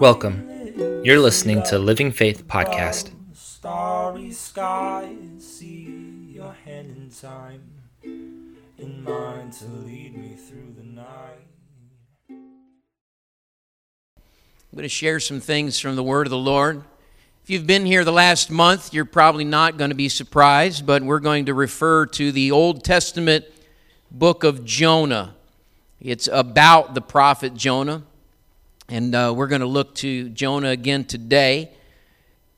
Welcome. You're listening to Living Faith Podcast. Starry skies, see your hand in time, in mine to lead me through the night. I'm going to share some things from the Word of the Lord. If you've been here the last month, you're probably not going to be surprised, but we're going to refer to the Old Testament book of Jonah. It's about the prophet Jonah, and uh, we're going to look to Jonah again today.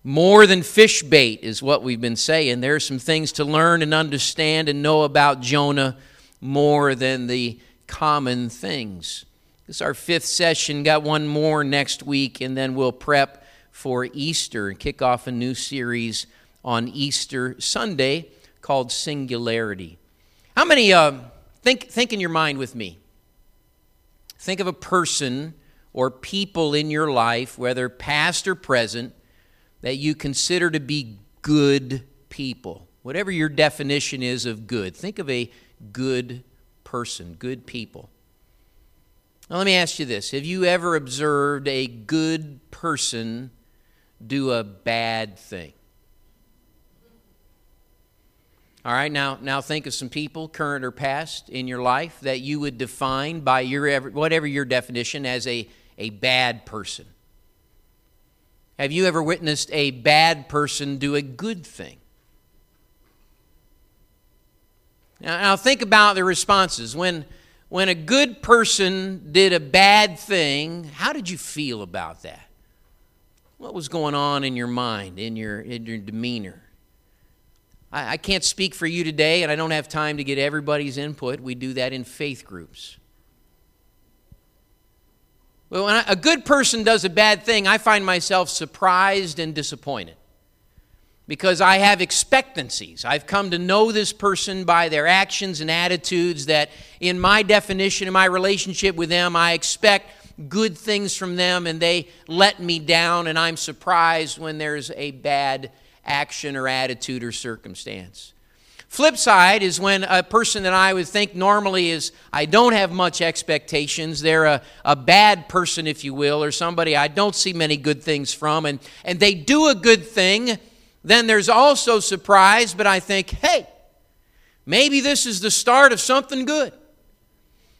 More than fish bait is what we've been saying. There are some things to learn and understand and know about Jonah more than the common things. This is our fifth session. Got one more next week, and then we'll prep for Easter and kick off a new series on Easter Sunday called Singularity. How many, uh, think, think in your mind with me. Think of a person or people in your life, whether past or present, that you consider to be good people. Whatever your definition is of good, think of a good person, good people. Now, let me ask you this Have you ever observed a good person do a bad thing? All right, now, now think of some people, current or past, in your life that you would define by your whatever your definition as a, a bad person. Have you ever witnessed a bad person do a good thing? Now, now think about the responses. When, when a good person did a bad thing, how did you feel about that? What was going on in your mind, in your, in your demeanor? I, I can't speak for you today, and I don't have time to get everybody's input. We do that in faith groups. But when a good person does a bad thing, I find myself surprised and disappointed because I have expectancies. I've come to know this person by their actions and attitudes that, in my definition, in my relationship with them, I expect good things from them and they let me down, and I'm surprised when there's a bad action or attitude or circumstance. Flip side is when a person that I would think normally is, I don't have much expectations. They're a, a bad person, if you will, or somebody I don't see many good things from, and, and they do a good thing. Then there's also surprise, but I think, hey, maybe this is the start of something good.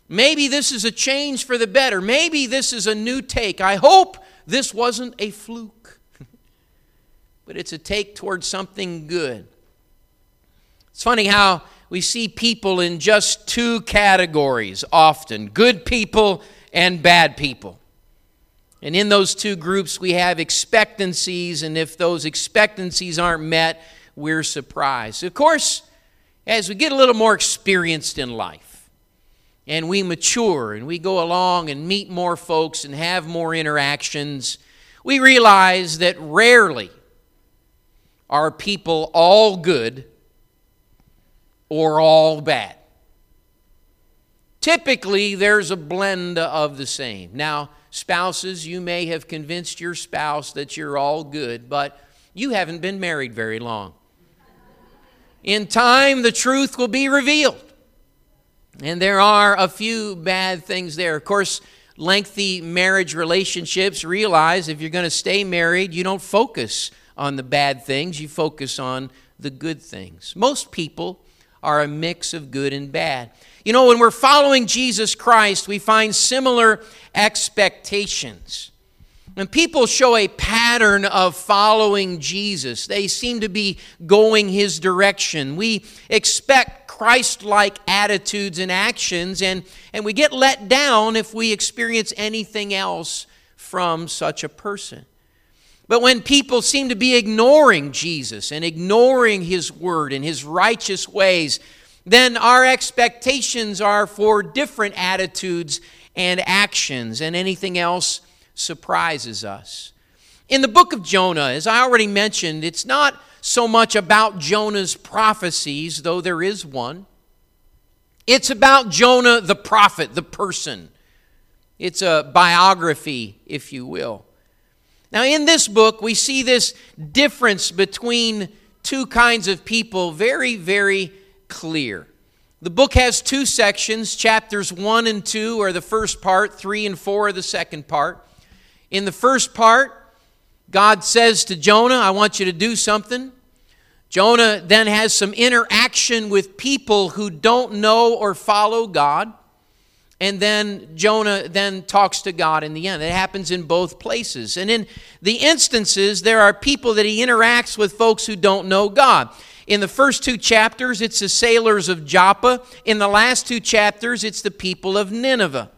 Maybe this is a change for the better. Maybe this is a new take. I hope this wasn't a fluke but it's a take towards something good. It's funny how we see people in just two categories often good people and bad people. And in those two groups, we have expectancies, and if those expectancies aren't met, we're surprised. Of course, as we get a little more experienced in life, and we mature and we go along and meet more folks and have more interactions, we realize that rarely are people all good or all bad? Typically, there's a blend of the same. Now, spouses, you may have convinced your spouse that you're all good, but you haven't been married very long. In time, the truth will be revealed. And there are a few bad things there. Of course, lengthy marriage relationships realize if you're going to stay married, you don't focus on the bad things, you focus on the good things. Most people are a mix of good and bad. You know, when we're following Jesus Christ, we find similar expectations. When people show a pattern of following Jesus, they seem to be going his direction. We expect Christ like attitudes and actions, and, and we get let down if we experience anything else from such a person. But when people seem to be ignoring Jesus and ignoring His word and His righteous ways, then our expectations are for different attitudes and actions, and anything else surprises us. In the book of Jonah, as I already mentioned, it's not so much about Jonah's prophecies, though there is one. It's about Jonah the prophet, the person. It's a biography, if you will. Now, in this book, we see this difference between two kinds of people very, very clear. The book has two sections. Chapters 1 and 2 are the first part, 3 and 4 are the second part. In the first part, God says to Jonah, I want you to do something. Jonah then has some interaction with people who don't know or follow God. And then Jonah then talks to God in the end. It happens in both places. And in the instances, there are people that he interacts with folks who don't know God. In the first two chapters, it's the sailors of Joppa. In the last two chapters, it's the people of Nineveh.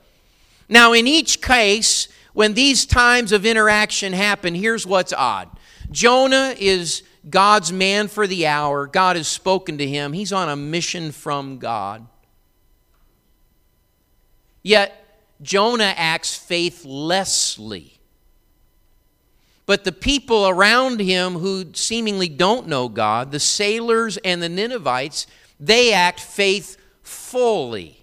Now, in each case, when these times of interaction happen, here's what's odd Jonah is God's man for the hour. God has spoken to him, he's on a mission from God. Yet, Jonah acts faithlessly. But the people around him who seemingly don't know God, the sailors and the Ninevites, they act faithfully.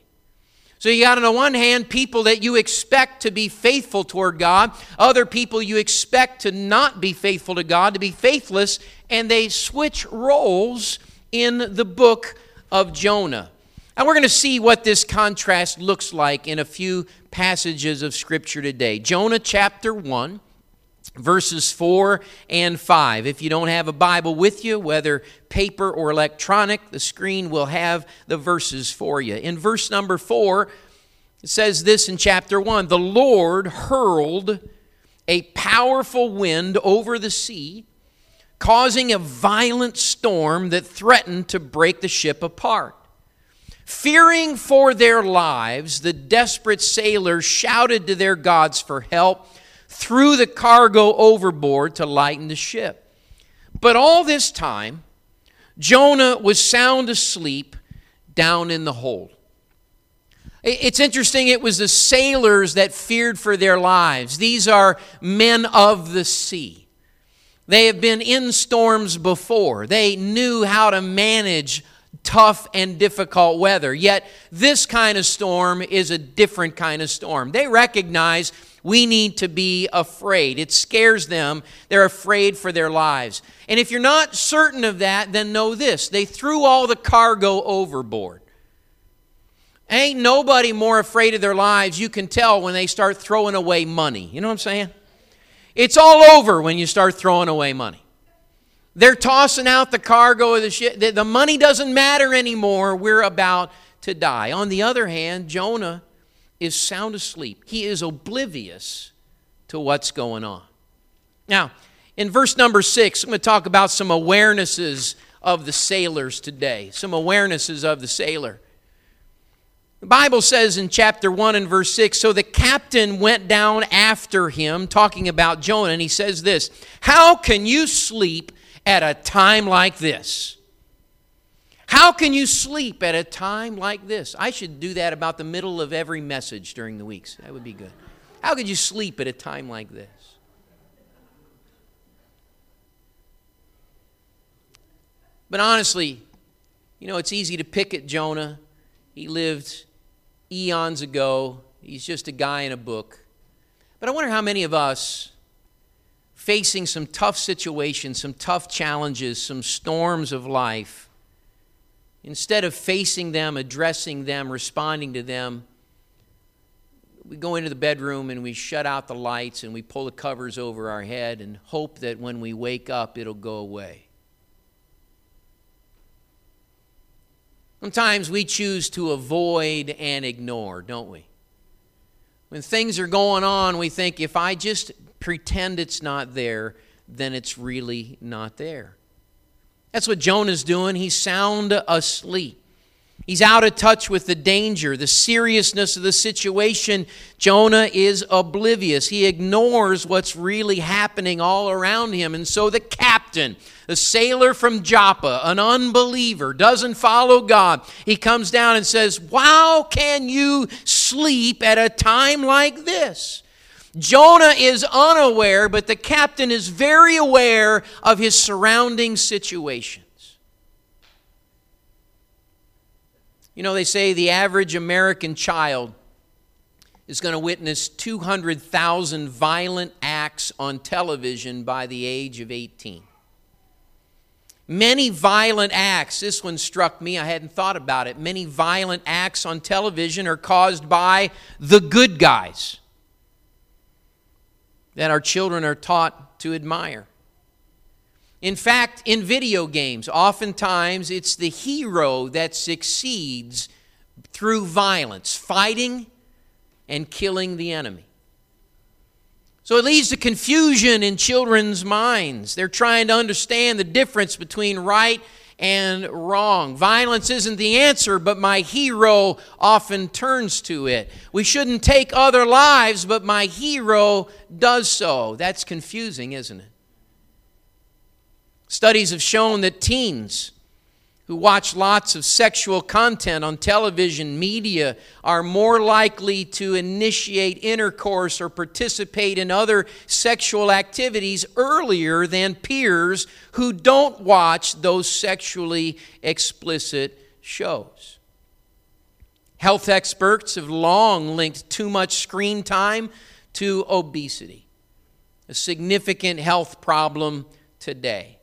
So you got on the one hand people that you expect to be faithful toward God, other people you expect to not be faithful to God, to be faithless, and they switch roles in the book of Jonah. And we're going to see what this contrast looks like in a few passages of Scripture today. Jonah chapter 1 verses 4 and 5. If you don't have a Bible with you, whether paper or electronic, the screen will have the verses for you. In verse number 4, it says this in chapter 1 The Lord hurled a powerful wind over the sea, causing a violent storm that threatened to break the ship apart. Fearing for their lives, the desperate sailors shouted to their gods for help threw the cargo overboard to lighten the ship. But all this time, Jonah was sound asleep down in the hold. It's interesting, it was the sailors that feared for their lives. These are men of the sea. They have been in storms before, they knew how to manage tough and difficult weather. Yet, this kind of storm is a different kind of storm. They recognize we need to be afraid. It scares them. They're afraid for their lives. And if you're not certain of that, then know this they threw all the cargo overboard. Ain't nobody more afraid of their lives. You can tell when they start throwing away money. You know what I'm saying? It's all over when you start throwing away money. They're tossing out the cargo of the ship. The money doesn't matter anymore. We're about to die. On the other hand, Jonah is sound asleep. He is oblivious to what's going on. Now, in verse number six, I'm going to talk about some awarenesses of the sailors today. Some awarenesses of the sailor. The Bible says in chapter 1 and verse 6 So the captain went down after him, talking about Jonah, and he says this How can you sleep at a time like this? How can you sleep at a time like this? I should do that about the middle of every message during the weeks. That would be good. How could you sleep at a time like this? But honestly, you know, it's easy to pick at Jonah. He lived eons ago. He's just a guy in a book. But I wonder how many of us, facing some tough situations, some tough challenges, some storms of life, Instead of facing them, addressing them, responding to them, we go into the bedroom and we shut out the lights and we pull the covers over our head and hope that when we wake up it'll go away. Sometimes we choose to avoid and ignore, don't we? When things are going on, we think if I just pretend it's not there, then it's really not there. That's what Jonah's doing. He's sound asleep. He's out of touch with the danger, the seriousness of the situation. Jonah is oblivious. He ignores what's really happening all around him. And so the captain, the sailor from Joppa, an unbeliever, doesn't follow God. He comes down and says, How can you sleep at a time like this? Jonah is unaware, but the captain is very aware of his surrounding situations. You know, they say the average American child is going to witness 200,000 violent acts on television by the age of 18. Many violent acts, this one struck me, I hadn't thought about it. Many violent acts on television are caused by the good guys that our children are taught to admire. In fact, in video games, oftentimes it's the hero that succeeds through violence, fighting and killing the enemy. So it leads to confusion in children's minds. They're trying to understand the difference between right and wrong. Violence isn't the answer, but my hero often turns to it. We shouldn't take other lives, but my hero does so. That's confusing, isn't it? Studies have shown that teens who watch lots of sexual content on television media are more likely to initiate intercourse or participate in other sexual activities earlier than peers who don't watch those sexually explicit shows. Health experts have long linked too much screen time to obesity, a significant health problem today.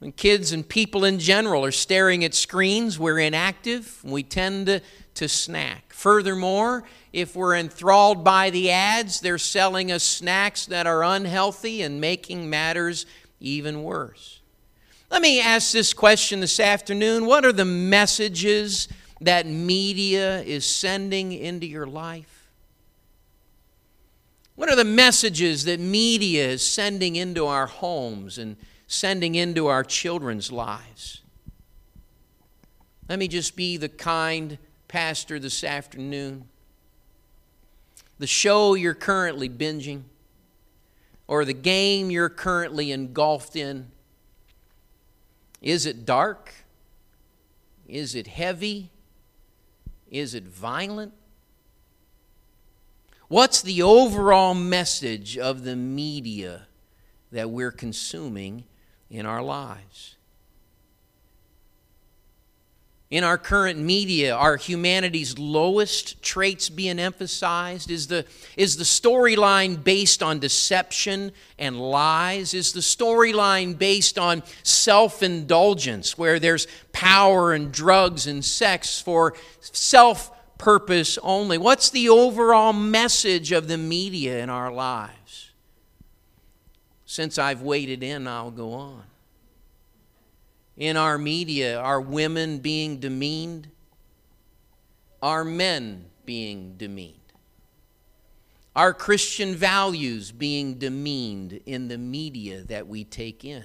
When kids and people in general are staring at screens, we're inactive. We tend to, to snack. Furthermore, if we're enthralled by the ads, they're selling us snacks that are unhealthy and making matters even worse. Let me ask this question this afternoon What are the messages that media is sending into your life? What are the messages that media is sending into our homes and sending into our children's lives. Let me just be the kind pastor this afternoon. The show you're currently binging, or the game you're currently engulfed in, is it dark? Is it heavy? Is it violent? What's the overall message of the media that we're consuming in our lives. In our current media, are humanity's lowest traits being emphasized? Is the, is the storyline based on deception and lies? Is the storyline based on self indulgence, where there's power and drugs and sex for self purpose only? What's the overall message of the media in our lives? Since I've waded in, I'll go on. In our media, are women being demeaned? Are men being demeaned? Are Christian values being demeaned in the media that we take in?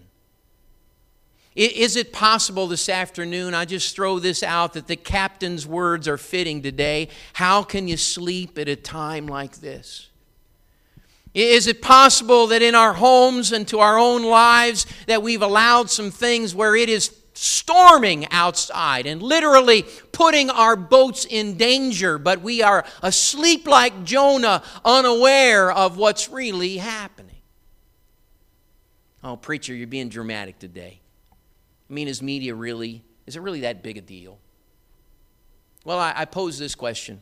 Is it possible this afternoon, I just throw this out, that the captain's words are fitting today? How can you sleep at a time like this? Is it possible that in our homes and to our own lives that we've allowed some things where it is storming outside and literally putting our boats in danger, but we are asleep like Jonah, unaware of what's really happening? Oh, preacher, you're being dramatic today. I mean, is media really, is it really that big a deal? Well, I, I pose this question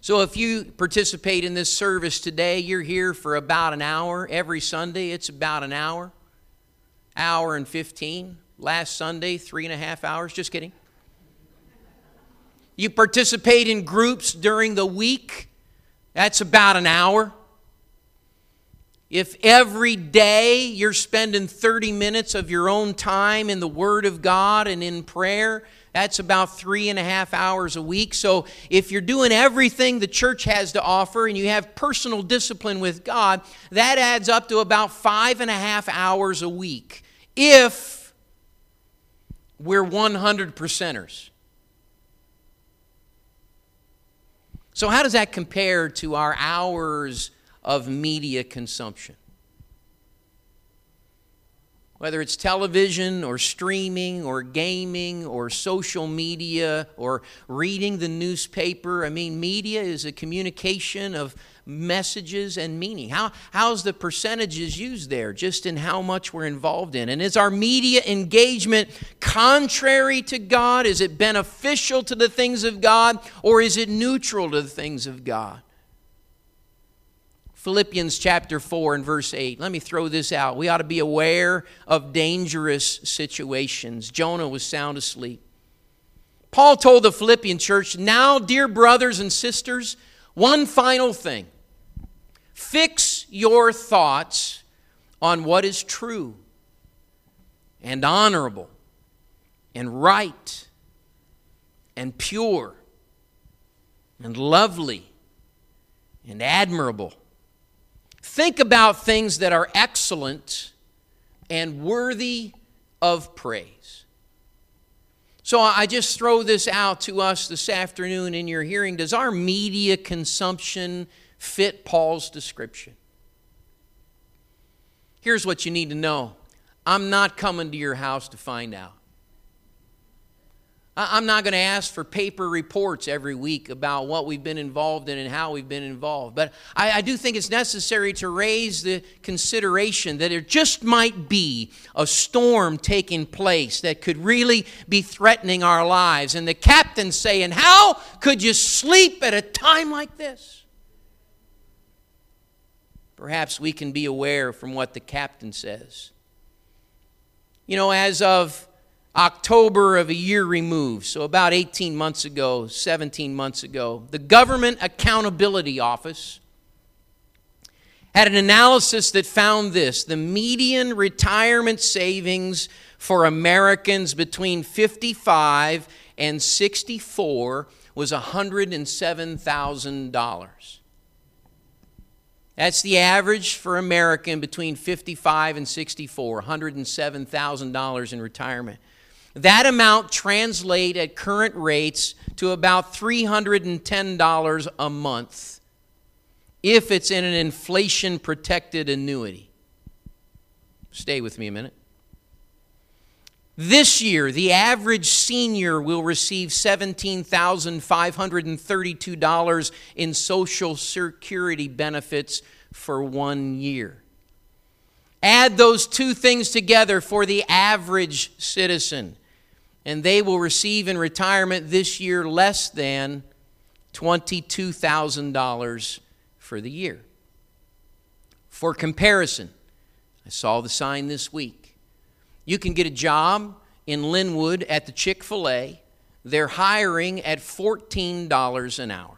so if you participate in this service today, you're here for about an hour. Every Sunday, it's about an hour, hour and 15. Last Sunday, three and a half hours. Just kidding. You participate in groups during the week, that's about an hour. If every day you're spending 30 minutes of your own time in the Word of God and in prayer, that's about three and a half hours a week. So if you're doing everything the church has to offer and you have personal discipline with God, that adds up to about five and a half hours a week if we're 100 percenters. So, how does that compare to our hours of media consumption? Whether it's television or streaming or gaming or social media or reading the newspaper. I mean, media is a communication of messages and meaning. How, how's the percentages used there, just in how much we're involved in? And is our media engagement contrary to God? Is it beneficial to the things of God or is it neutral to the things of God? Philippians chapter 4 and verse 8. Let me throw this out. We ought to be aware of dangerous situations. Jonah was sound asleep. Paul told the Philippian church, Now, dear brothers and sisters, one final thing. Fix your thoughts on what is true and honorable and right and pure and lovely and admirable. Think about things that are excellent and worthy of praise. So I just throw this out to us this afternoon in your hearing. Does our media consumption fit Paul's description? Here's what you need to know I'm not coming to your house to find out. I'm not going to ask for paper reports every week about what we've been involved in and how we've been involved. But I, I, do think it's necessary to raise the consideration that there just might be a storm taking place that could really be threatening our lives. And the captain saying, How could you sleep at a time like this? Perhaps we can be aware from what the captain says. You know, as of October of a year removed, so about 18 months ago, 17 months ago, the Government Accountability Office had an analysis that found this the median retirement savings for Americans between 55 and 64 was $107,000. That's the average for American between 55 and 64, $107,000 in retirement. That amount translate at current rates to about $310 a month if it's in an inflation protected annuity. Stay with me a minute. This year, the average senior will receive $17,532 in Social Security benefits for one year. Add those two things together for the average citizen and they will receive in retirement this year less than $22,000 for the year. For comparison, I saw the sign this week. You can get a job in Linwood at the Chick fil A. They're hiring at $14 an hour.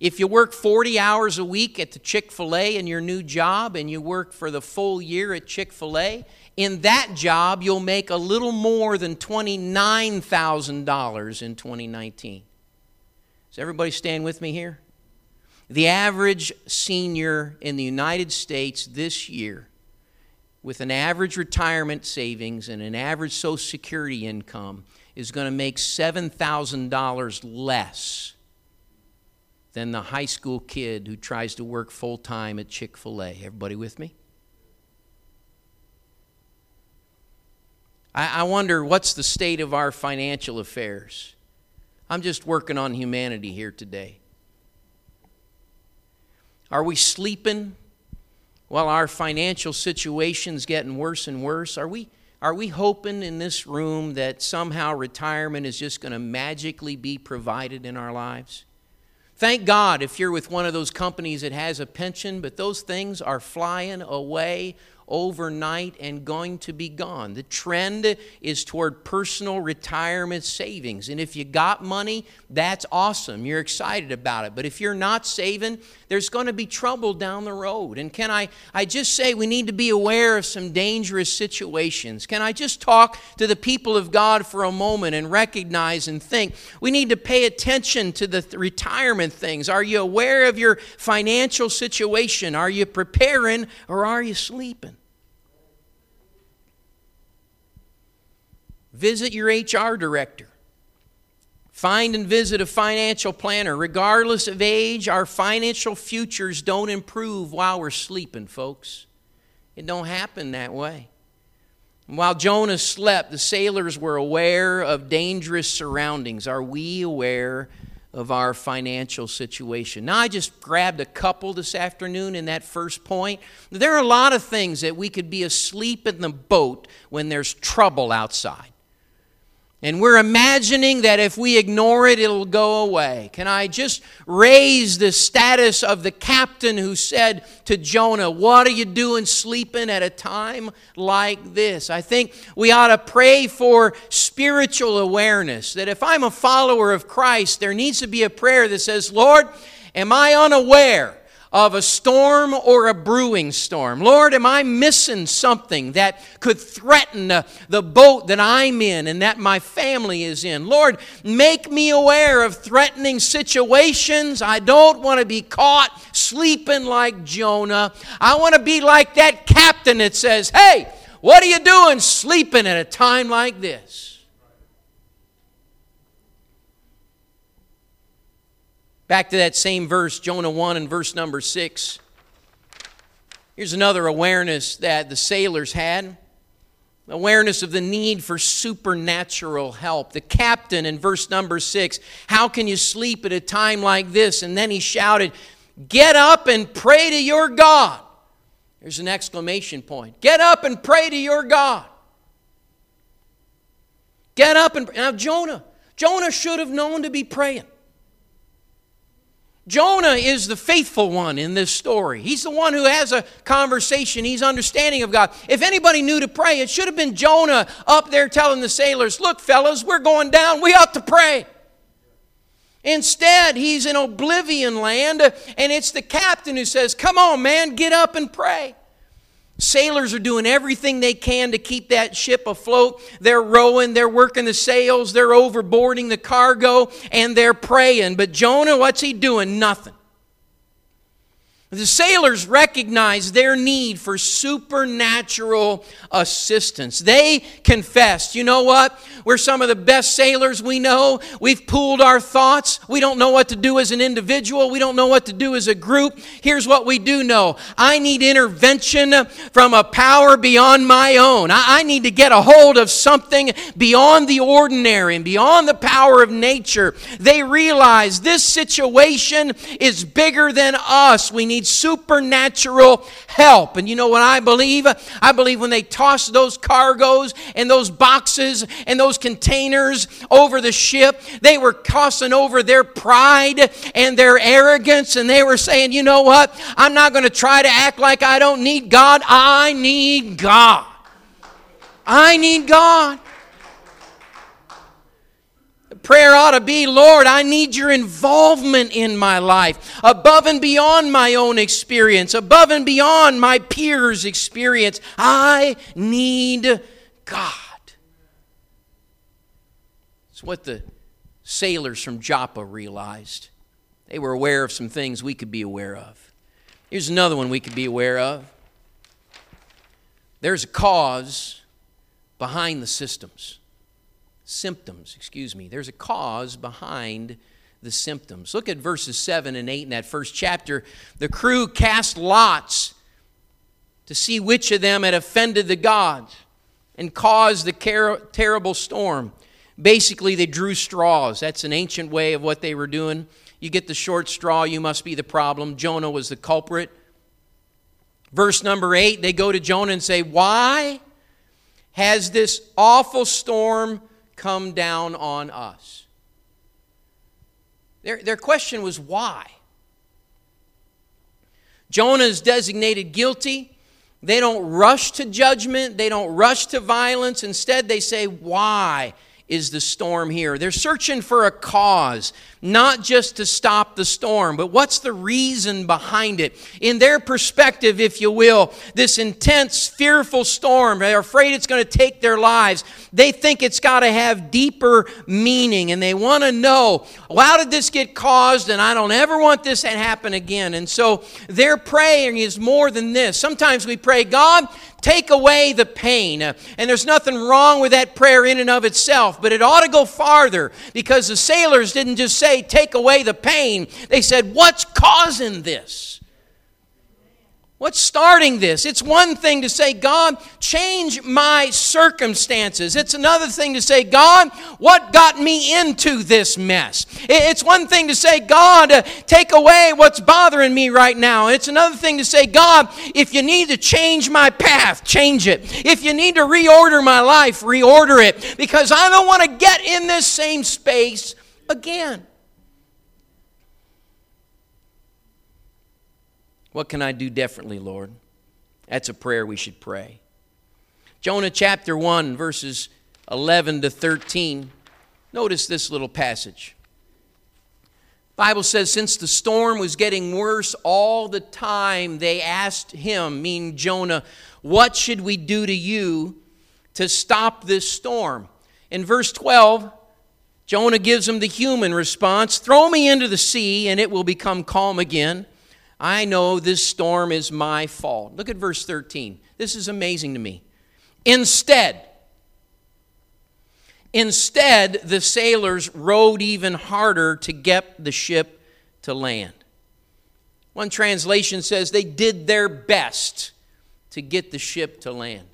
If you work 40 hours a week at the Chick fil A in your new job and you work for the full year at Chick fil A, in that job, you'll make a little more than $29,000 in 2019. Does everybody stand with me here? The average senior in the United States this year, with an average retirement savings and an average Social Security income, is going to make $7,000 less than the high school kid who tries to work full time at Chick fil A. Everybody with me? I, I wonder what's the state of our financial affairs. I'm just working on humanity here today. Are we sleeping while our financial situation's getting worse and worse? Are we, are we hoping in this room that somehow retirement is just going to magically be provided in our lives? Thank God if you're with one of those companies that has a pension, but those things are flying away overnight and going to be gone. The trend is toward personal retirement savings. And if you got money, that's awesome. You're excited about it. But if you're not saving, there's going to be trouble down the road. And can I, I just say we need to be aware of some dangerous situations? Can I just talk to the people of God for a moment and recognize and think we need to pay attention to the th- retirement things? Are you aware of your financial situation? Are you preparing or are you sleeping? Visit your HR director. Find and visit a financial planner. Regardless of age, our financial futures don't improve while we're sleeping, folks. It don't happen that way. While Jonah slept, the sailors were aware of dangerous surroundings. Are we aware of our financial situation? Now, I just grabbed a couple this afternoon in that first point. There are a lot of things that we could be asleep in the boat when there's trouble outside. And we're imagining that if we ignore it, it'll go away. Can I just raise the status of the captain who said to Jonah, What are you doing sleeping at a time like this? I think we ought to pray for spiritual awareness. That if I'm a follower of Christ, there needs to be a prayer that says, Lord, am I unaware? Of a storm or a brewing storm. Lord, am I missing something that could threaten the, the boat that I'm in and that my family is in? Lord, make me aware of threatening situations. I don't want to be caught sleeping like Jonah. I want to be like that captain that says, Hey, what are you doing sleeping at a time like this? Back to that same verse, Jonah 1 and verse number 6. Here's another awareness that the sailors had awareness of the need for supernatural help. The captain in verse number 6, How can you sleep at a time like this? And then he shouted, Get up and pray to your God. There's an exclamation point. Get up and pray to your God. Get up and now Jonah. Jonah should have known to be praying. Jonah is the faithful one in this story. He's the one who has a conversation. He's understanding of God. If anybody knew to pray, it should have been Jonah up there telling the sailors, Look, fellas, we're going down. We ought to pray. Instead, he's in oblivion land, and it's the captain who says, Come on, man, get up and pray. Sailors are doing everything they can to keep that ship afloat. They're rowing, they're working the sails, they're overboarding the cargo, and they're praying. But Jonah, what's he doing? Nothing. The sailors recognized their need for supernatural assistance. They confessed, you know what? We're some of the best sailors we know. We've pooled our thoughts. We don't know what to do as an individual. We don't know what to do as a group. Here's what we do know I need intervention from a power beyond my own. I, need to get a hold of something beyond the ordinary and beyond the power of nature. They realize this situation is bigger than us. We need supernatural help. And you know what I believe? I believe when they tossed those cargoes and those boxes and those containers over the ship, they were tossing over their pride and their arrogance, and they were saying, you know what? I'm not going to try to act like I don't need God. I need God. I need God. Prayer ought to be, Lord, I need your involvement in my life, above and beyond my own experience, above and beyond my peers' experience. I need God. It's what the sailors from Joppa realized. They were aware of some things we could be aware of. Here's another one we could be aware of there's a cause behind the systems symptoms, excuse me. There's a cause behind the symptoms. Look at verses 7 and 8 in that first chapter. The crew cast lots to see which of them had offended the gods and caused the car- terrible storm. Basically, they drew straws. That's an ancient way of what they were doing. You get the short straw, you must be the problem. Jonah was the culprit. Verse number 8, they go to Jonah and say, Why has this awful storm come down on us? Their, their question was why? Jonah is designated guilty. They don't rush to judgment, they don't rush to violence. Instead, they say, Why is the storm here? They're searching for a cause not just to stop the storm, but what's the reason behind it? In their perspective, if you will, this intense, fearful storm, they're afraid it's going to take their lives. They think it's got to have deeper meaning and they want to know, well, how did this get caused? And I don't ever want this to happen again. And so their praying is more than this. Sometimes we pray, God, take away the pain. And there's nothing wrong with that prayer in and of itself, but it ought to go farther because the sailors didn't just say, take away the pain. They said, What's causing this? What's starting this? It's one thing to say, God, change my circumstances. It's another thing to say, God, what got me into this mess? It's one thing to say, God, uh, take away what's bothering me right now. It's another thing to say, God, if you need to change my path, change it. If you need to reorder my life, reorder it. Because I don't want to get in this same space again. What can I do differently, Lord? That's a prayer we should pray. Jonah chapter 1, verses 11 to 13. Notice this little passage. Bible says since the storm was getting worse all the time they asked him meaning Jonah what should we do to you to stop this storm in verse 12 Jonah gives him the human response throw me into the sea and it will become calm again I know this storm is my fault. Look at verse 13. This is amazing to me. Instead, instead, the sailors rowed even harder to get the ship to land. One translation says they did their best to get the ship to land.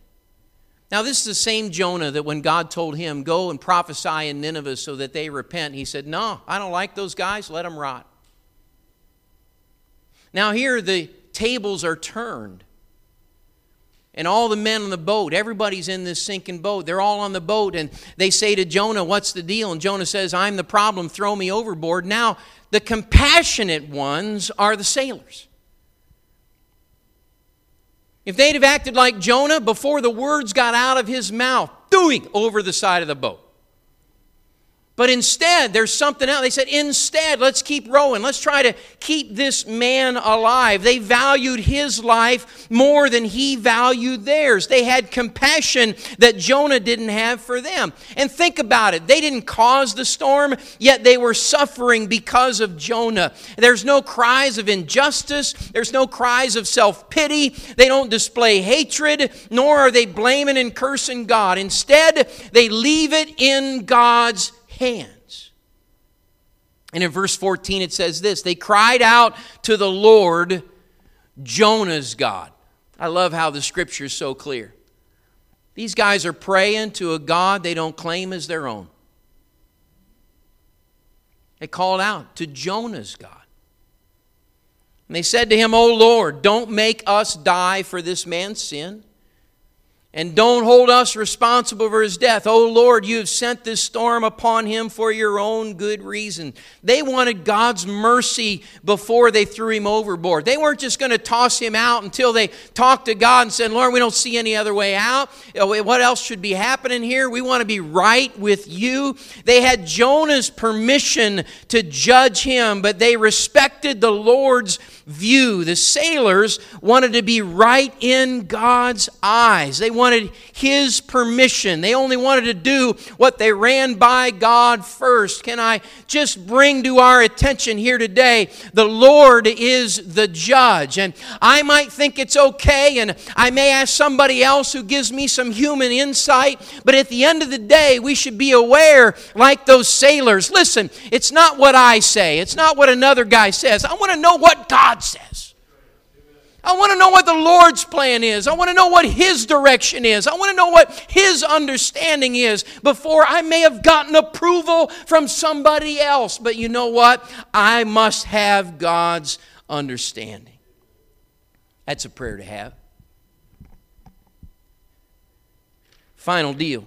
Now, this is the same Jonah that when God told him, Go and prophesy in Nineveh so that they repent, he said, No, I don't like those guys, let them rot. Now, here the tables are turned. And all the men on the boat, everybody's in this sinking boat. They're all on the boat, and they say to Jonah, What's the deal? And Jonah says, I'm the problem, throw me overboard. Now, the compassionate ones are the sailors. If they'd have acted like Jonah before the words got out of his mouth, doing over the side of the boat. But instead, there's something else. They said, instead, let's keep rowing. Let's try to keep this man alive. They valued his life more than he valued theirs. They had compassion that Jonah didn't have for them. And think about it. They didn't cause the storm, yet they were suffering because of Jonah. There's no cries of injustice, there's no cries of self pity. They don't display hatred, nor are they blaming and cursing God. Instead, they leave it in God's hands. And in verse 14 it says this They cried out to the Lord, Jonah's God. I love how the scripture is so clear. These guys are praying to a God they don't claim as their own. They called out to Jonah's God. And they said to him, O Lord, don't make us die for this man's sin and don't hold us responsible for his death. Oh Lord, you have sent this storm upon him for your own good reason. They wanted God's mercy before they threw him overboard. They weren't just going to toss him out until they talked to God and said, Lord, we don't see any other way out. Uh, what else should be happening here? We want to be right with you. They had Jonah's permission to judge him, but they respected the Lord's view. The sailors wanted to be right in God's eyes. They wanted His permission. They only wanted to do what they ran by God first. Can I just bring to our attention here today the Lord is the judge. And I might think it's okay, and I may ask somebody else who gives me some human insight, but at the end of the day, we should be aware, like those sailors. Listen, it's not what I say, it's not what another guy says. I want to know what God God says. I want to know what the Lord's plan is. I want to know what His direction is. I want to know what His understanding is before I may have gotten approval from somebody else. But you know what? I must have God's understanding. That's a prayer to have. Final deal.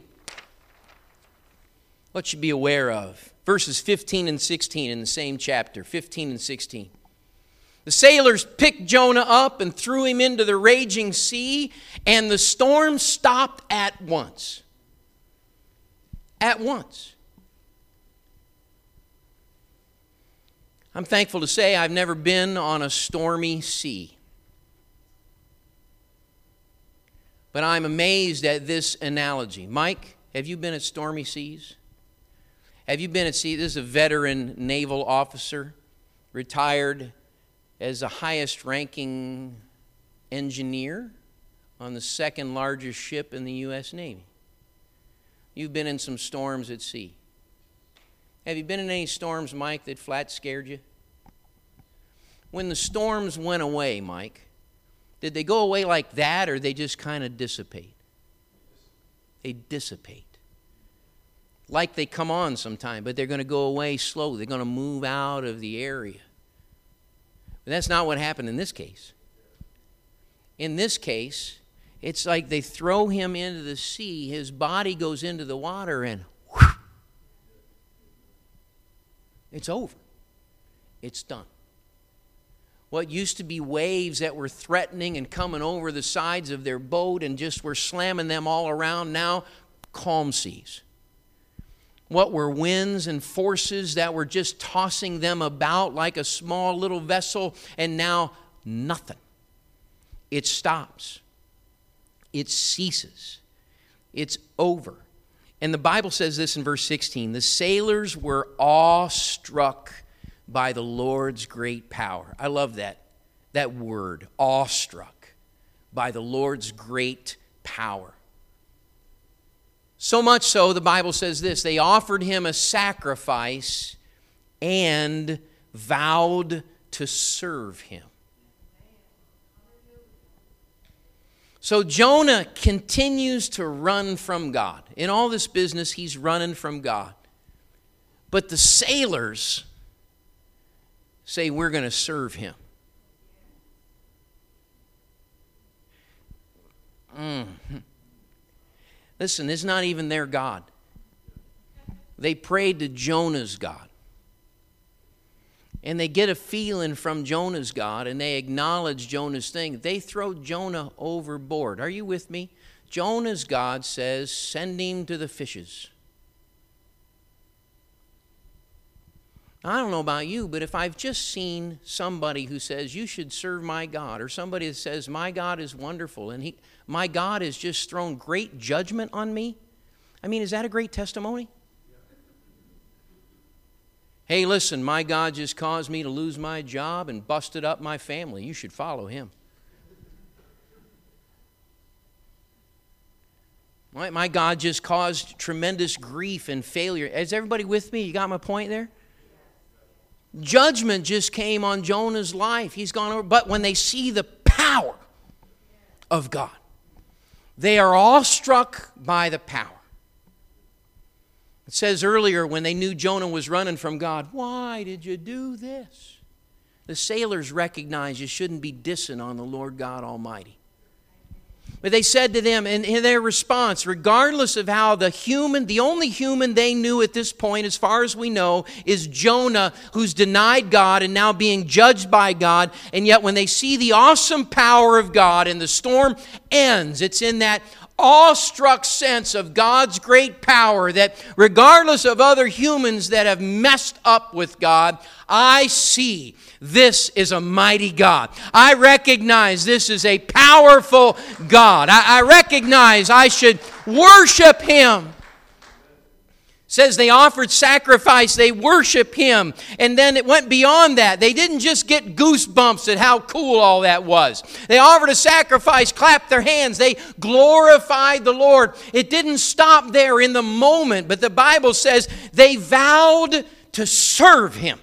What you be aware of. Verses 15 and 16 in the same chapter, 15 and 16. The sailors picked Jonah up and threw him into the raging sea, and the storm stopped at once. At once. I'm thankful to say I've never been on a stormy sea. But I'm amazed at this analogy. Mike, have you been at stormy seas? Have you been at sea? This is a veteran naval officer, retired as the highest ranking engineer on the second largest ship in the U.S. Navy. You've been in some storms at sea. Have you been in any storms, Mike, that flat scared you? When the storms went away, Mike, Did they go away like that or they just kind of dissipate? They dissipate. Like they come on sometime, but they're going to go away slowly. They're going to move out of the area. But that's not what happened in this case. In this case, it's like they throw him into the sea, his body goes into the water, and whew, it's over. It's done. What used to be waves that were threatening and coming over the sides of their boat and just were slamming them all around, now calm seas what were winds and forces that were just tossing them about like a small little vessel, and now nothing. It stops, it ceases, it's over. And the Bible says this in verse 16 the sailors were awestruck by the Lord's great power. I love that, that word, awestruck by the Lord's great power. So much so, the Bible says this they offered him a sacrifice and vowed to serve him. So Jonah continues to run from God. In all this business, he's running from God. But the sailors say, We're going to serve him. Mm. Listen, it's not even their God. They prayed to Jonah's God. And they get a feeling from Jonah's God and they acknowledge Jonah's thing. They throw Jonah overboard. Are you with me? Jonah's God says, Send him to the fishes. I don't know about you, but if I've just seen somebody who says, You should serve my God, or somebody that says, My God is wonderful, and he, my God has just thrown great judgment on me, I mean, is that a great testimony? Hey, listen, my God just caused me to lose my job and busted up my family. You should follow him. My God just caused tremendous grief and failure. Is everybody with me? You got my point there? Judgment just came on Jonah's life. He's gone over. But when they see the power of God, they are awestruck by the power. It says earlier when they knew Jonah was running from God, why did you do this? The sailors recognize you shouldn't be dissing on the Lord God Almighty. But they said to them, and in their response, regardless of how the human, the only human they knew at this point, as far as we know, is Jonah, who's denied God and now being judged by God. And yet, when they see the awesome power of God and the storm ends, it's in that awestruck sense of God's great power that, regardless of other humans that have messed up with God, I see this is a mighty God. I recognize this is a powerful God. I, I recognize I should worship Him says they offered sacrifice, they worship him. And then it went beyond that. They didn't just get goosebumps at how cool all that was. They offered a sacrifice, clapped their hands, they glorified the Lord. It didn't stop there in the moment, but the Bible says they vowed to serve him.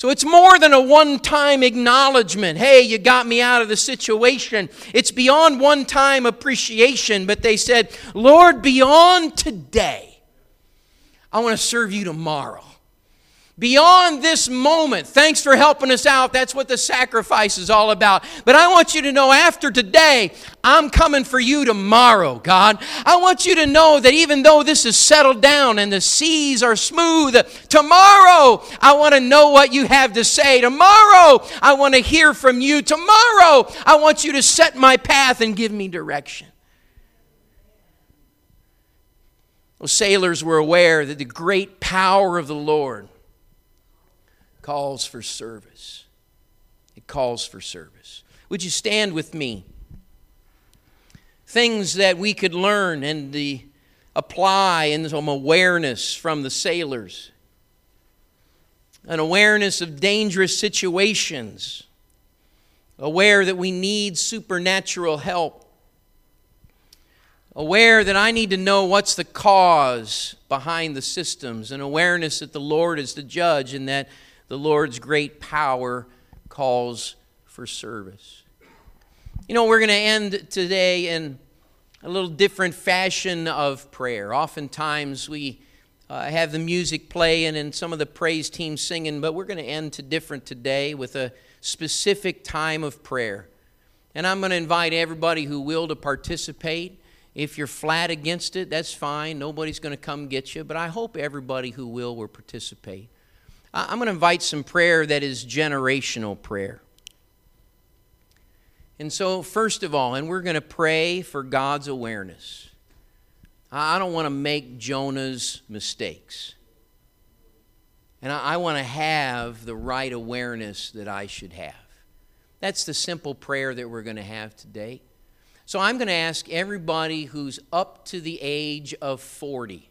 So it's more than a one time acknowledgement. Hey, you got me out of the situation. It's beyond one time appreciation, but they said, Lord, beyond today, I want to serve you tomorrow beyond this moment. Thanks for helping us out. That's what the sacrifice is all about. But I want you to know after today, I'm coming for you tomorrow, God. I want you to know that even though this is settled down and the seas are smooth, tomorrow I want to know what you have to say. Tomorrow I want to hear from you. Tomorrow I want you to set my path and give me direction. Those sailors were aware that the great power of the Lord calls for service. It calls for service. Would you stand with me? Things that we could learn and the apply in some awareness from the sailors. An awareness of dangerous situations. Aware that we need supernatural help. Aware that I need to know what's the cause behind the systems. An awareness that the Lord is the judge and that the Lord's great power calls for service. You know, we're going to end today in a little different fashion of prayer. Oftentimes we uh, have the music playing and some of the praise team singing, but we're going to end to different today with a specific time of prayer. And I'm going to invite everybody who will to participate. If you're flat against it, that's fine. Nobody's going to come get you, but I hope everybody who will will participate. I'm going to invite some prayer that is generational prayer. And so, first of all, and we're going to pray for God's awareness. I don't want to make Jonah's mistakes. And I, want to have the right awareness that I should have. That's the simple prayer that we're going to have today. So I'm going to ask everybody who's up to the age of 40.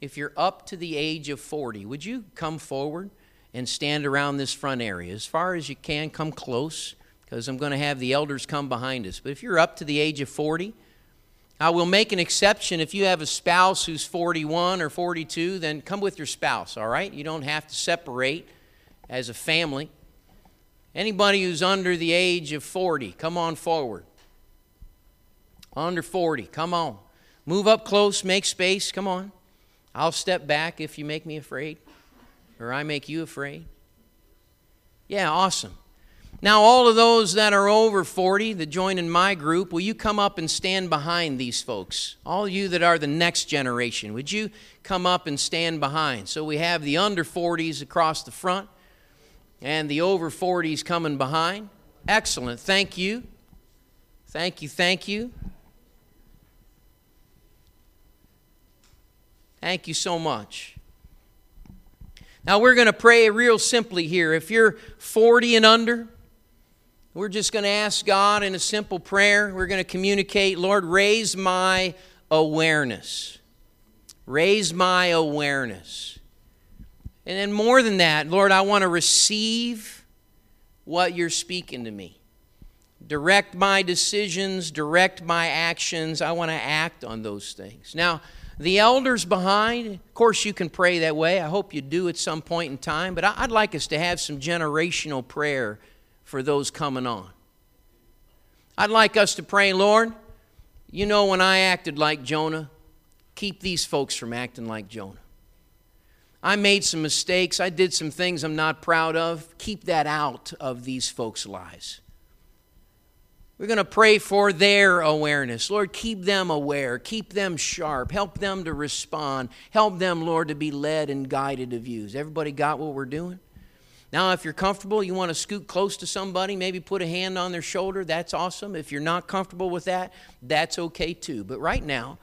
If you're up to the age of 40, would you come forward and stand around this front area? As far as you can, come close because I'm going to have the elders come behind us. But if you're up to the age of 40, I will make an exception if you have a spouse who's 41 or 42, then come with your spouse, all right? You don't have to separate as a family. Anybody who's under the age of 40, come on forward. Under 40, come on. Move up close, make space, come on. I'll step back if you make me afraid or I make you afraid. Yeah, awesome. Now, all of those that are over 40 that join in my group, will you come up and stand behind these folks? All you that are the next generation, would you come up and stand behind? So we have the under 40s across the front and the over 40s coming behind. Excellent. Thank you. Thank you. Thank you. Thank you so much. Now, we're going to pray real simply here. If you're 40 and under, we're just going to ask God in a simple prayer. We're going to communicate, Lord, raise my awareness. Raise my awareness. And then more than that, Lord, I want to receive what you're speaking to me. Direct my decisions, direct my actions. I want to act on those things. Now, the elders behind, of course, you can pray that way. I hope you do at some point in time, but I'd like us to have some generational prayer for those coming on. I'd like us to pray, Lord, you know, when I acted like Jonah, keep these folks from acting like Jonah. I made some mistakes. I did some things I'm not proud of. Keep that out of these folks' lives. We're going to pray for their awareness. Lord, keep them aware, keep them sharp, help them to respond, help them, Lord, to be led and guided of you. Has everybody got what we're doing? Now, if you're comfortable, you want to scoot close to somebody, maybe put a hand on their shoulder, that's awesome. If you're not comfortable with that, that's okay too. But right now,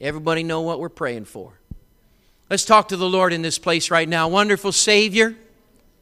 everybody know what we're praying for. Let's talk to the Lord in this place right now. Wonderful Savior.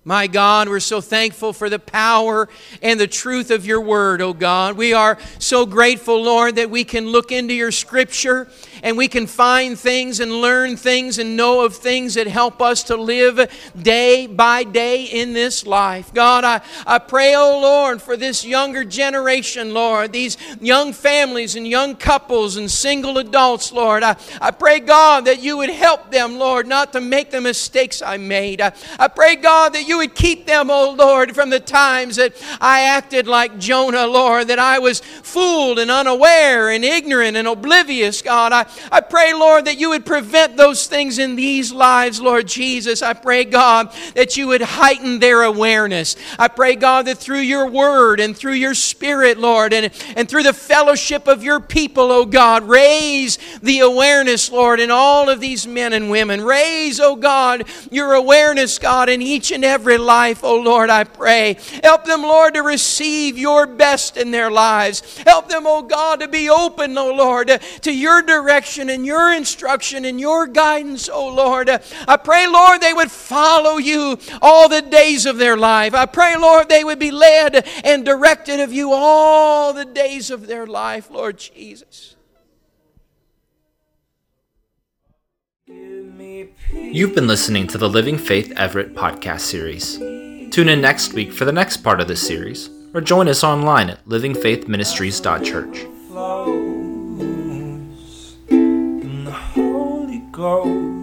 My God, we're so thankful for the power and the truth of your word, oh God. We are so grateful, Lord, that we can look into your scripture and we can find things and learn things and know of things that help us to live day by day in this life. God, I, I pray, oh Lord, for this younger generation, Lord, these young families and young couples and single adults, Lord. I, I pray, God, that you would help them, Lord, not to make the mistakes I made. I, I pray, God, that you you would keep them, oh Lord, from the times that I acted like Jonah, Lord, that I was fooled and unaware and ignorant and oblivious, God. I, I pray, Lord, that you would prevent those things in these lives, Lord Jesus. I pray, God, that you would heighten their awareness. I pray, God, that through your word and through your spirit, Lord, and, and through the fellowship of your people, oh God, raise the awareness, Lord, in all of these men and women. Raise, oh God, your awareness, God, in each and every every life, oh Lord, I pray. Help them, Lord, to receive your best in their lives. Help them, oh God, to be open, oh Lord, to your direction and your instruction and your guidance, oh Lord. I pray, Lord, they would follow you all the days of their life. I pray, Lord, they would be led and directed of you all the days of their life, Lord Jesus. You've been listening to the Living Faith Everett podcast series. Tune in next week for the next part of this series, or join us online at livingfaithministries.church. Ghost.